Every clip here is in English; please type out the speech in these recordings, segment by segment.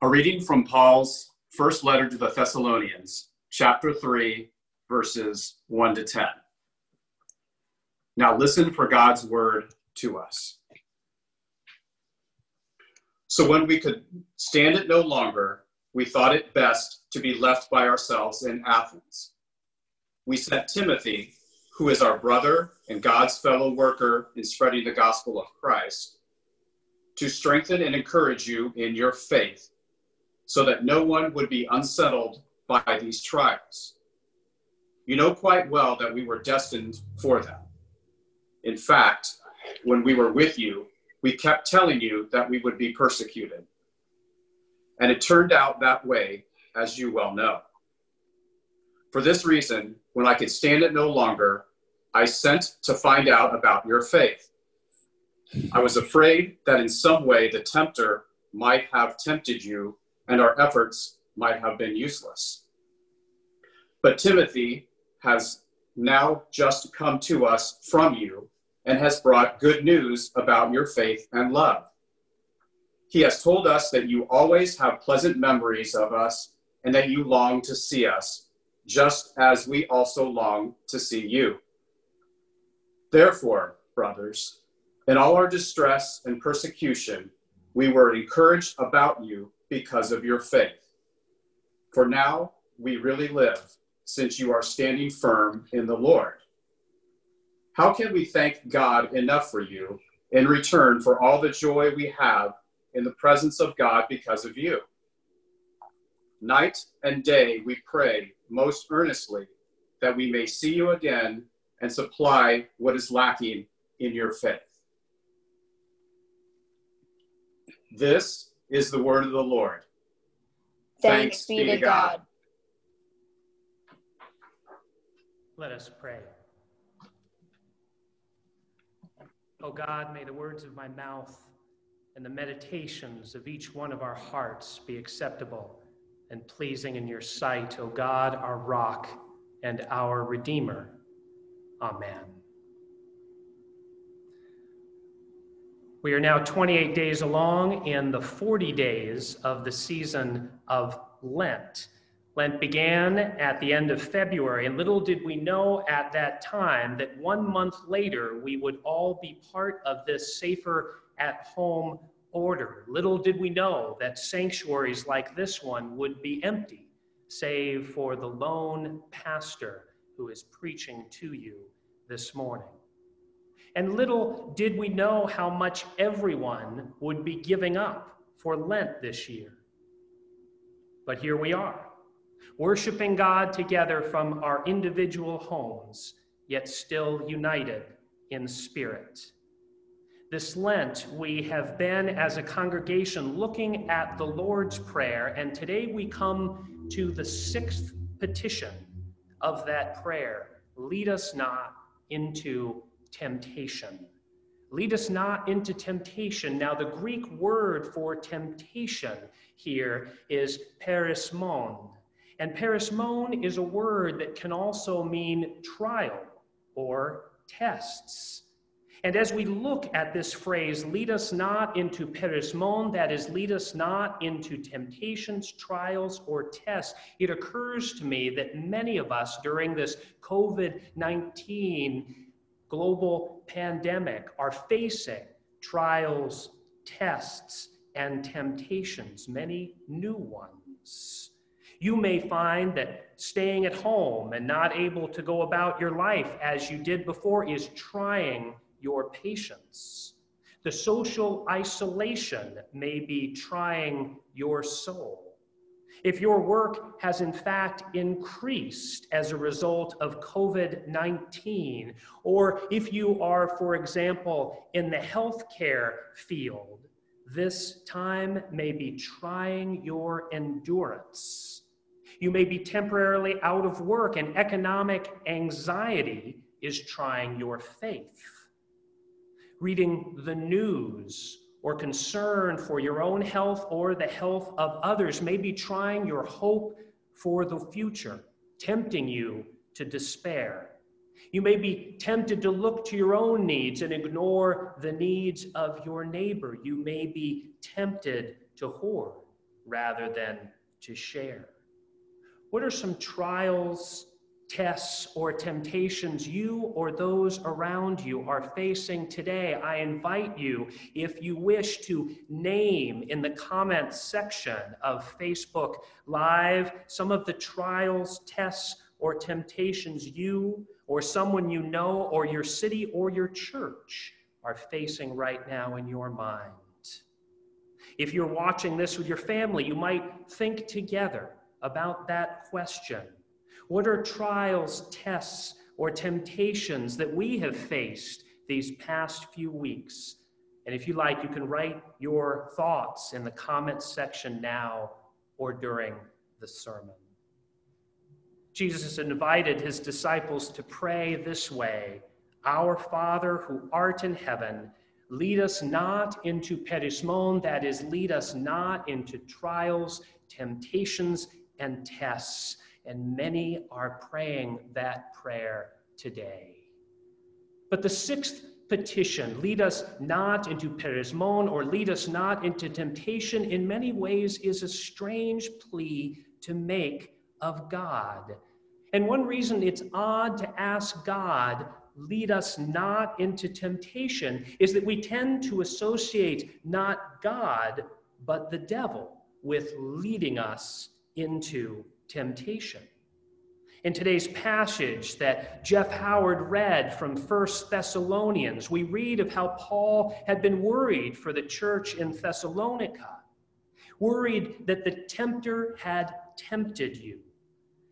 A reading from Paul's first letter to the Thessalonians, chapter 3, verses 1 to 10. Now listen for God's word to us. So when we could stand it no longer, we thought it best to be left by ourselves in Athens. We sent Timothy, who is our brother and God's fellow worker in spreading the gospel of Christ, to strengthen and encourage you in your faith so that no one would be unsettled by these trials. You know quite well that we were destined for them. In fact, when we were with you, we kept telling you that we would be persecuted. And it turned out that way, as you well know. For this reason, when I could stand it no longer, I sent to find out about your faith. I was afraid that in some way the tempter might have tempted you and our efforts might have been useless. But Timothy has now just come to us from you and has brought good news about your faith and love. He has told us that you always have pleasant memories of us and that you long to see us, just as we also long to see you. Therefore, brothers, in all our distress and persecution, we were encouraged about you because of your faith. For now we really live, since you are standing firm in the Lord. How can we thank God enough for you in return for all the joy we have in the presence of God because of you? Night and day we pray most earnestly that we may see you again and supply what is lacking in your faith. This is the word of the Lord. Thanks, Thanks be to God. God. Let us pray. Oh God, may the words of my mouth and the meditations of each one of our hearts be acceptable and pleasing in your sight, O God, our rock and our Redeemer. Amen. We are now 28 days along in the 40 days of the season of Lent. Lent began at the end of February, and little did we know at that time that one month later we would all be part of this safer at home order. Little did we know that sanctuaries like this one would be empty, save for the lone pastor who is preaching to you this morning. And little did we know how much everyone would be giving up for Lent this year. But here we are, worshiping God together from our individual homes, yet still united in spirit. This Lent, we have been as a congregation looking at the Lord's Prayer, and today we come to the sixth petition of that prayer Lead us not into temptation. Lead us not into temptation. Now, the Greek word for temptation here is peirasmon. And peirasmon is a word that can also mean trial or tests. And as we look at this phrase, lead us not into peirasmon, that is, lead us not into temptations, trials, or tests, it occurs to me that many of us during this COVID 19 global pandemic are facing trials, tests, and temptations, many new ones. You may find that staying at home and not able to go about your life as you did before is trying your patience. The social isolation may be trying your soul. If your work has in fact increased as a result of COVID 19, or if you are, for example, in the healthcare field, this time may be trying your endurance. You may be temporarily out of work, and economic anxiety is trying your faith. Reading the news or concern for your own health or the health of others may be trying your hope for the future, tempting you to despair. You may be tempted to look to your own needs and ignore the needs of your neighbor. You may be tempted to hoard rather than to share? What are some trials, tests, or temptations you or those around you are facing today? I invite you, if you wish to name in the comments section of Facebook Live some of the trials, tests, or temptations you or someone you know or your city or your church are facing right now in your mind. If you're watching this with your family, you might think together about that question. What are trials, tests, or temptations that we have faced these past few weeks? And if you like, you can write your thoughts in the comments section now or during the sermon. Jesus invited his disciples to pray this way Our Father who art in heaven, lead us not into peirasmon, that is, lead us not into trials, temptations, and tests. And many are praying that prayer today. But the sixth petition, lead us not into peirasmon or lead us not into temptation, in many ways is a strange plea to make of God. And one reason it's odd to ask God, lead us not into temptation, is that we tend to associate not God, but the devil with leading us into temptation. In today's passage that Jeff Howard read from First Thessalonians, we read of how Paul had been worried for the church in Thessalonica, worried that the tempter had tempted you.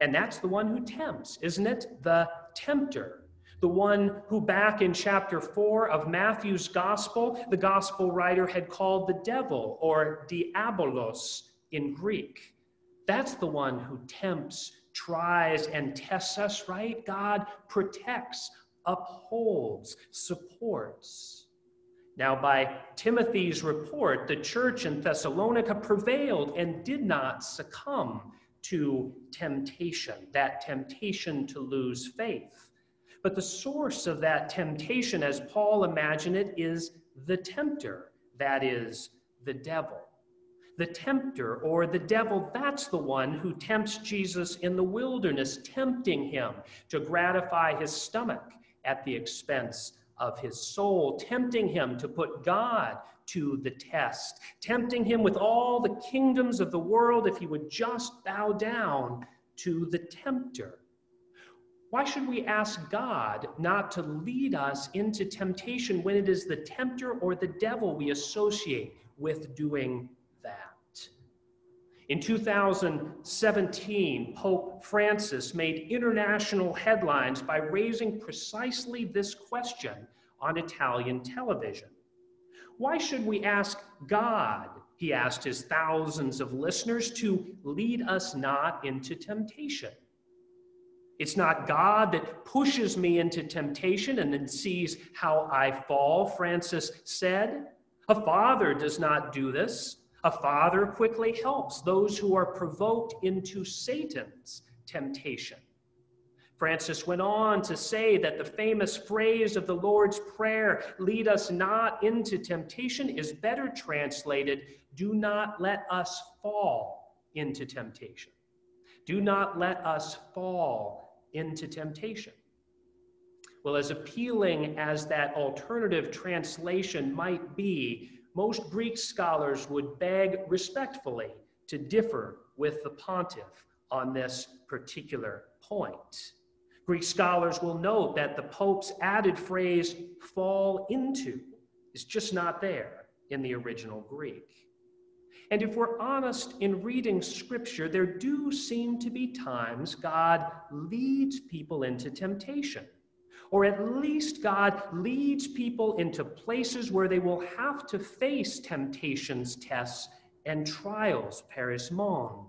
And that's the one who tempts, isn't it? The tempter. The one who, back in chapter 4 of Matthew's gospel, the gospel writer had called the devil or diabolos in Greek. That's the one who tempts, tries, and tests us, right? God protects, upholds, supports. Now, by Timothy's report, the church in Thessalonica prevailed and did not succumb to temptation, that temptation to lose faith. But the source of that temptation, as Paul imagined it, is the tempter, that is, the devil the tempter or the devil, that's the one who tempts Jesus in the wilderness, tempting him to gratify his stomach at the expense of his soul, tempting him to put God to the test, tempting him with all the kingdoms of the world if he would just bow down to the tempter. Why should we ask God not to lead us into temptation when it is the tempter or the devil we associate with doing in 2017, Pope Francis made international headlines by raising precisely this question on Italian television. Why should we ask God, he asked his thousands of listeners, to lead us not into temptation? It's not God that pushes me into temptation and then sees how I fall, Francis said. A father does not do this. A father quickly helps those who are provoked into Satan's temptation. Francis went on to say that the famous phrase of the Lord's Prayer, lead us not into temptation, is better translated, do not let us fall into temptation. Do not let us fall into temptation. Well, as appealing as that alternative translation might be, most Greek scholars would beg respectfully to differ with the pontiff on this particular point. Greek scholars will note that the Pope's added phrase, fall into, is just not there in the original Greek. And if we're honest in reading scripture, there do seem to be times God leads people into temptation or at least God leads people into places where they will have to face temptations, tests, and trials, peirasmon.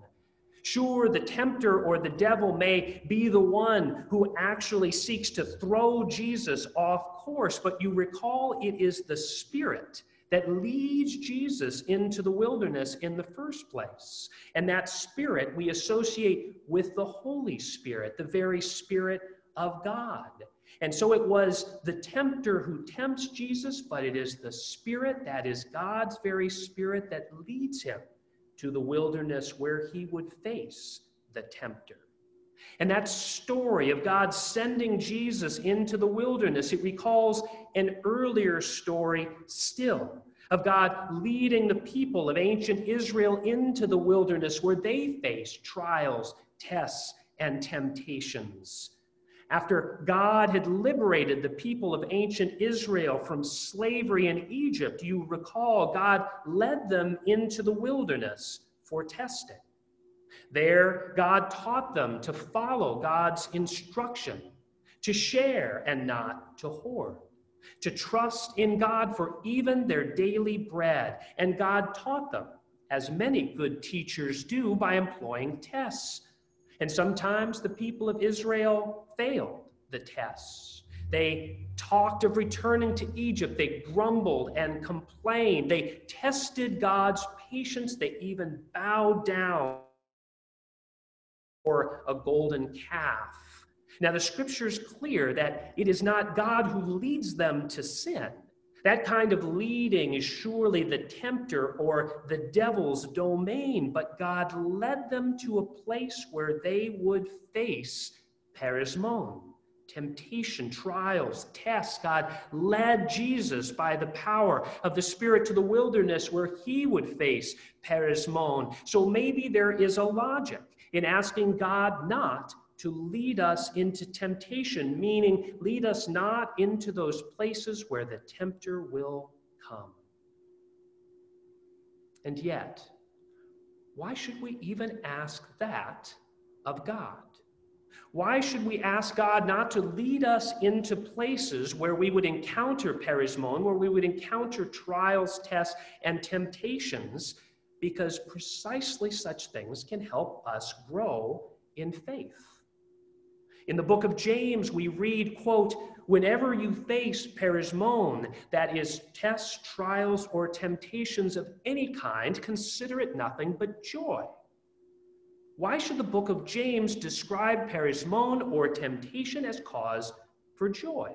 Sure, the tempter or the devil may be the one who actually seeks to throw Jesus off course, but you recall it is the Spirit that leads Jesus into the wilderness in the first place. And that Spirit we associate with the Holy Spirit, the very Spirit of God. And so it was the tempter who tempts Jesus, but it is the Spirit, that is God's very Spirit, that leads him to the wilderness where he would face the tempter. And that story of God sending Jesus into the wilderness, it recalls an earlier story still of God leading the people of ancient Israel into the wilderness where they faced trials, tests, and temptations. After God had liberated the people of ancient Israel from slavery in Egypt, you recall God led them into the wilderness for testing. There, God taught them to follow God's instruction, to share and not to hoard, to trust in God for even their daily bread. And God taught them, as many good teachers do, by employing tests. And sometimes the people of Israel failed the tests. They talked of returning to Egypt. They grumbled and complained. They tested God's patience. They even bowed down for a golden calf. Now, the scripture is clear that it is not God who leads them to sin. That kind of leading is surely the tempter or the devil's domain, but God led them to a place where they would face peirasmon, temptation, trials, tests. God led Jesus by the power of the Spirit to the wilderness where he would face peirasmon. So maybe there is a logic in asking God not to lead us into temptation, meaning lead us not into those places where the tempter will come. And yet, why should we even ask that of God? Why should we ask God not to lead us into places where we would encounter peirasmon, where we would encounter trials, tests, and temptations? Because precisely such things can help us grow in faith. In the book of James, we read, quote, whenever you face peirasmon, that is, tests, trials, or temptations of any kind, consider it nothing but joy why should the book of James describe peirasmon or temptation as cause for joy?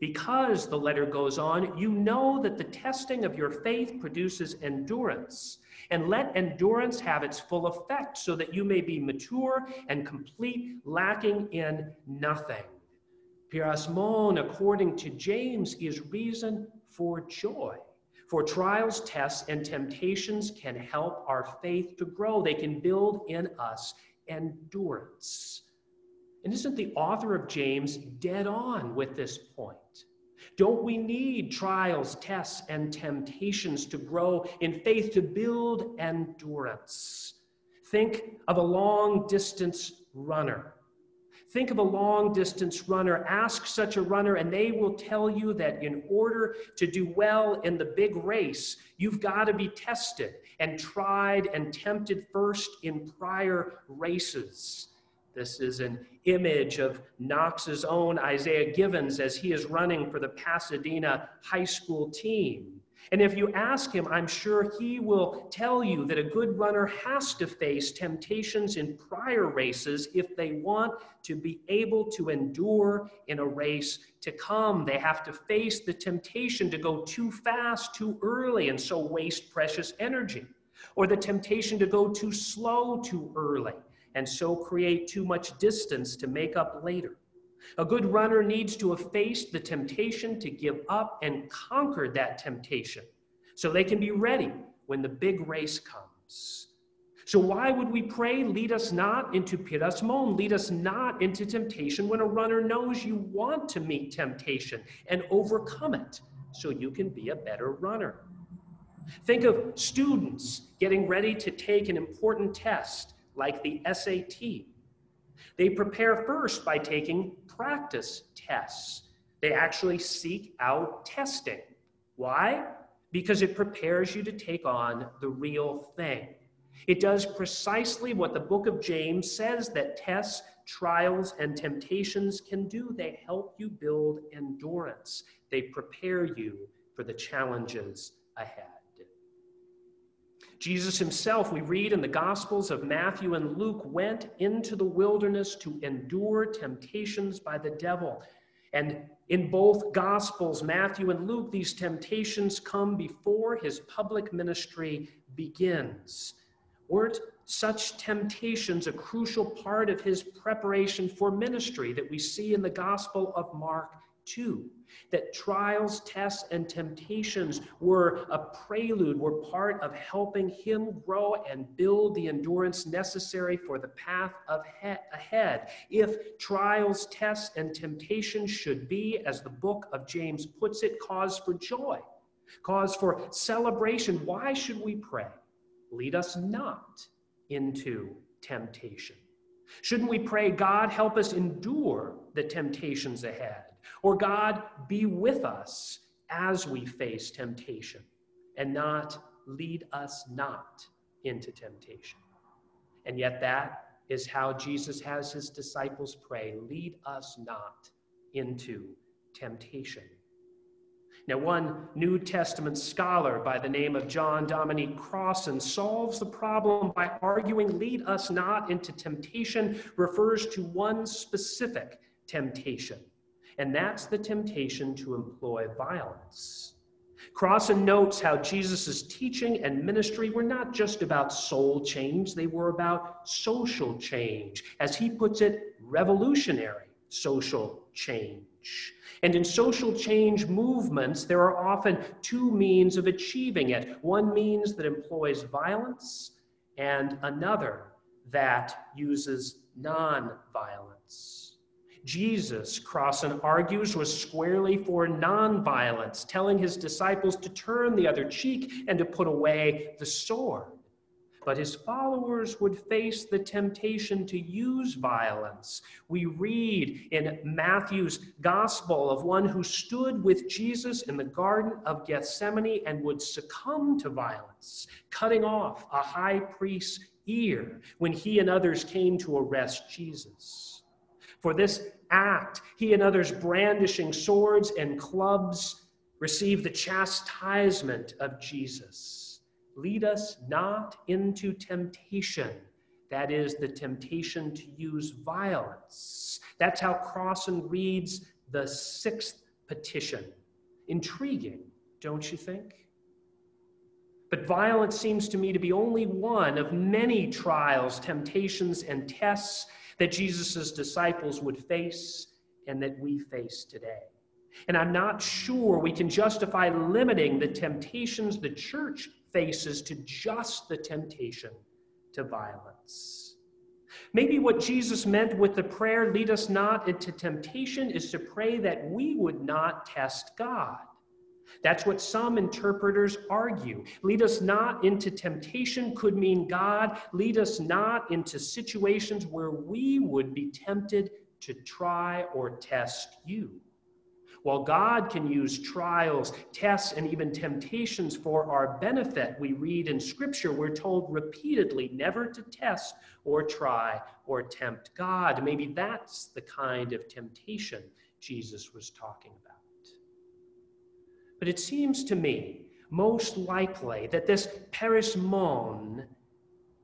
Because, the letter goes on, you know that the testing of your faith produces endurance. And let endurance have its full effect so that you may be mature and complete, lacking in nothing. Peirasmon, according to James, is reason for joy. For trials, tests, and temptations can help our faith to grow. They can build in us endurance. And isn't the author of James dead on with this point? Don't we need trials, tests, and temptations to grow in faith to build endurance? Think of a long distance runner Think of a long distance runner. Ask such a runner, and they will tell you that in order to do well in the big race, you've got to be tested and tried and tempted first in prior races. This is an image of Knox's own Isaiah Givens as he is running for the Pasadena high school team. And if you ask him, I'm sure he will tell you that a good runner has to face temptations in prior races if they want to be able to endure in a race to come. They have to face the temptation to go too fast, too early, and so waste precious energy, or the temptation to go too slow, too early, and so create too much distance to make up later. A good runner needs to have faced the temptation to give up and conquered that temptation so they can be ready when the big race comes. So, why would we pray, lead us not into peirasmon, lead us not into temptation when a runner knows you want to meet temptation and overcome it so you can be a better runner? Think of students getting ready to take an important test like the SAT they prepare first by taking practice tests. They actually seek out testing. Why? Because it prepares you to take on the real thing. It does precisely what the book of James says that tests, trials, and temptations can do. They help you build endurance, they prepare you for the challenges ahead. Jesus himself, we read in the Gospels of Matthew and Luke, went into the wilderness to endure temptations by the devil. And in both Gospels, Matthew and Luke, these temptations come before his public ministry begins. Weren't such temptations a crucial part of his preparation for ministry that we see in the Gospel of Mark 2? That trials, tests, and temptations were a prelude, were part of helping him grow and build the endurance necessary for the path of he- ahead. If trials, tests, and temptations should be, as the book of James puts it, cause for joy, cause for celebration, why should we pray? Lead us not into temptation. Shouldn't we pray, God, help us endure the temptations ahead? Or, God, be with us as we face temptation and not lead us not into temptation. And yet, that is how Jesus has his disciples pray lead us not into temptation. Now, one New Testament scholar by the name of John Dominic Crossan solves the problem by arguing, lead us not into temptation, refers to one specific temptation, and that's the temptation to employ violence. Crossan notes how Jesus' teaching and ministry were not just about soul change, they were about social change. As he puts it, revolutionary social change. And in social change movements, there are often two means of achieving it one means that employs violence, and another that uses non violence. Jesus, Crossan argues, was squarely for non-violence, telling his disciples to turn the other cheek and to put away the sword but his followers would face the temptation to use violence. We read in Matthew's gospel of one who stood with Jesus in the Garden of Gethsemane and would succumb to violence, cutting off a high priest's ear when he and others came to arrest Jesus. For this act, he and others brandishing swords and clubs receive the chastisement of Jesus lead us not into temptation. That is the temptation to use violence. That's how Crossan reads the sixth petition. Intriguing, don't you think? But violence seems to me to be only one of many trials, temptations, and tests that Jesus' disciples would face and that we face today. And I'm not sure we can justify limiting the temptations the church faces to just the temptation to violence. Maybe what Jesus meant with the prayer, lead us not into temptation, is to pray that we would not test God. That's what some interpreters argue. Lead us not into temptation could mean God. Lead us not into situations where we would be tempted to try or test you. While God can use trials, tests, and even temptations for our benefit, we read in Scripture, we're told repeatedly never to test or try or tempt God. Maybe that's the kind of temptation Jesus was talking about. But it seems to me most likely that this peirasmon,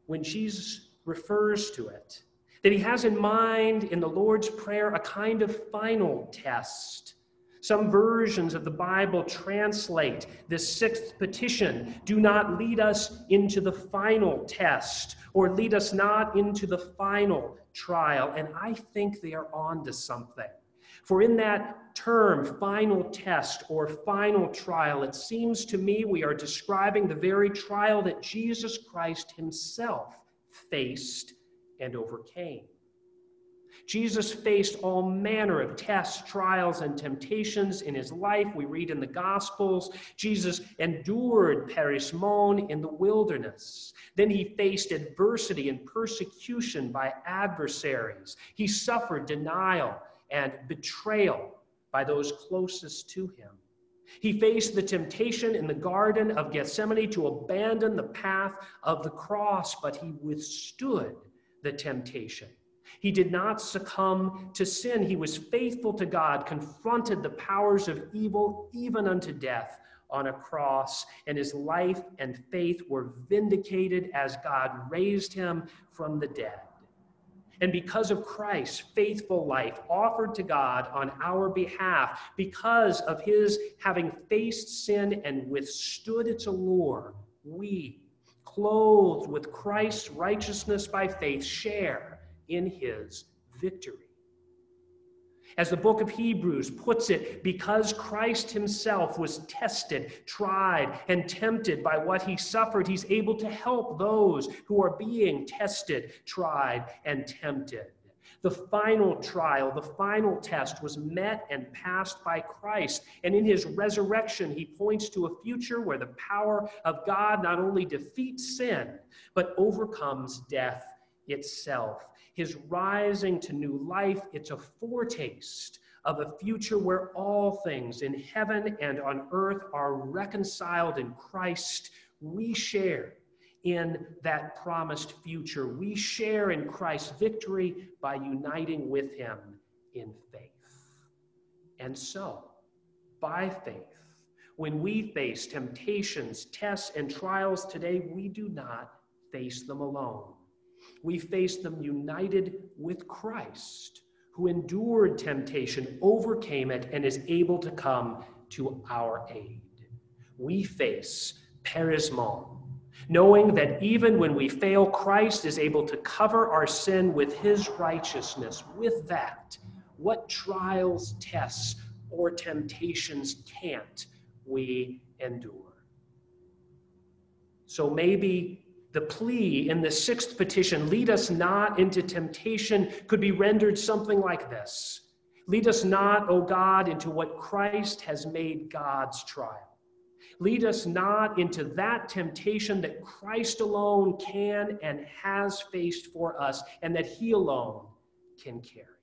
when Jesus refers to it, that he has in mind in the Lord's Prayer a kind of final test some versions of the Bible translate this sixth petition do not lead us into the final test or lead us not into the final trial. And I think they are on to something. For in that term, final test or final trial, it seems to me we are describing the very trial that Jesus Christ himself faced and overcame. Jesus faced all manner of tests, trials, and temptations in his life. We read in the Gospels, Jesus endured peirasmon in the wilderness. Then he faced adversity and persecution by adversaries. He suffered denial and betrayal by those closest to him. He faced the temptation in the Garden of Gethsemane to abandon the path of the cross, but he withstood the temptation he did not succumb to sin. He was faithful to God, confronted the powers of evil even unto death on a cross, and his life and faith were vindicated as God raised him from the dead. And because of Christ's faithful life offered to God on our behalf, because of his having faced sin and withstood its allure, we clothed with Christ's righteousness by faith, share in his victory. As the book of Hebrews puts it, because Christ himself was tested, tried, and tempted by what he suffered, he's able to help those who are being tested, tried, and tempted. The final trial, the final test was met and passed by Christ. And in his resurrection, he points to a future where the power of God not only defeats sin, but overcomes death itself. His rising to new life, it's a foretaste of a future where all things in heaven and on earth are reconciled in Christ. We share in that promised future. We share in Christ's victory by uniting with him in faith. And so, by faith, when we face temptations, tests, and trials today, we do not face them alone. We face them united with Christ, who endured temptation, overcame it, and is able to come to our aid. We face peirasmon, knowing that even when we fail, Christ is able to cover our sin with his righteousness. With that, what trials, tests, or temptations can't we endure? So maybe the plea in the sixth petition, lead us not into temptation, could be rendered something like this Lead us not, O God, into what Christ has made God's trial. Lead us not into that temptation that Christ alone can and has faced for us, and that He alone can carry.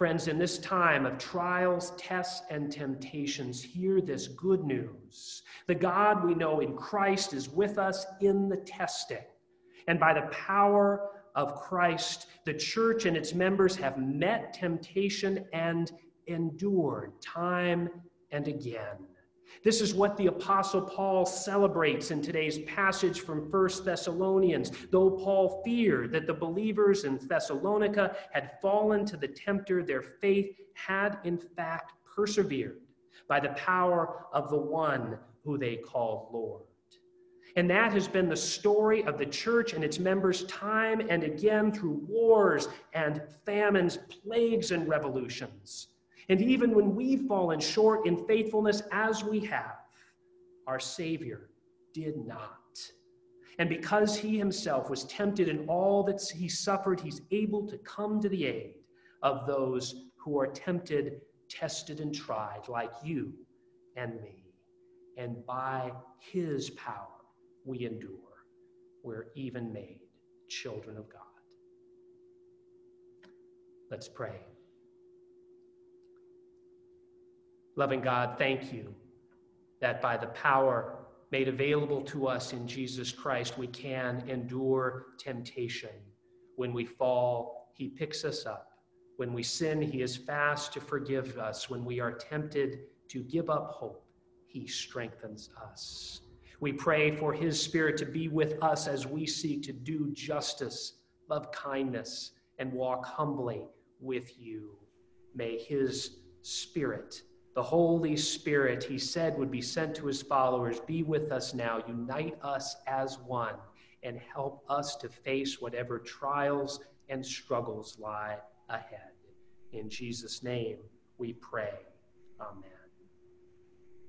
Friends, in this time of trials, tests, and temptations, hear this good news. The God we know in Christ is with us in the testing. And by the power of Christ, the church and its members have met temptation and endured time and again. This is what the Apostle Paul celebrates in today's passage from 1 Thessalonians. Though Paul feared that the believers in Thessalonica had fallen to the tempter, their faith had in fact persevered by the power of the one who they called Lord. And that has been the story of the church and its members time and again through wars and famines, plagues, and revolutions. And even when we've fallen short in faithfulness as we have, our Savior did not. And because he himself was tempted in all that he suffered, he's able to come to the aid of those who are tempted, tested, and tried, like you and me. And by his power, we endure. We're even made children of God. Let's pray. Loving God, thank you that by the power made available to us in Jesus Christ, we can endure temptation. When we fall, He picks us up. When we sin, He is fast to forgive us. When we are tempted to give up hope, He strengthens us. We pray for His Spirit to be with us as we seek to do justice, love kindness, and walk humbly with you. May His Spirit the Holy Spirit, he said, would be sent to his followers. Be with us now, unite us as one, and help us to face whatever trials and struggles lie ahead. In Jesus' name we pray. Amen.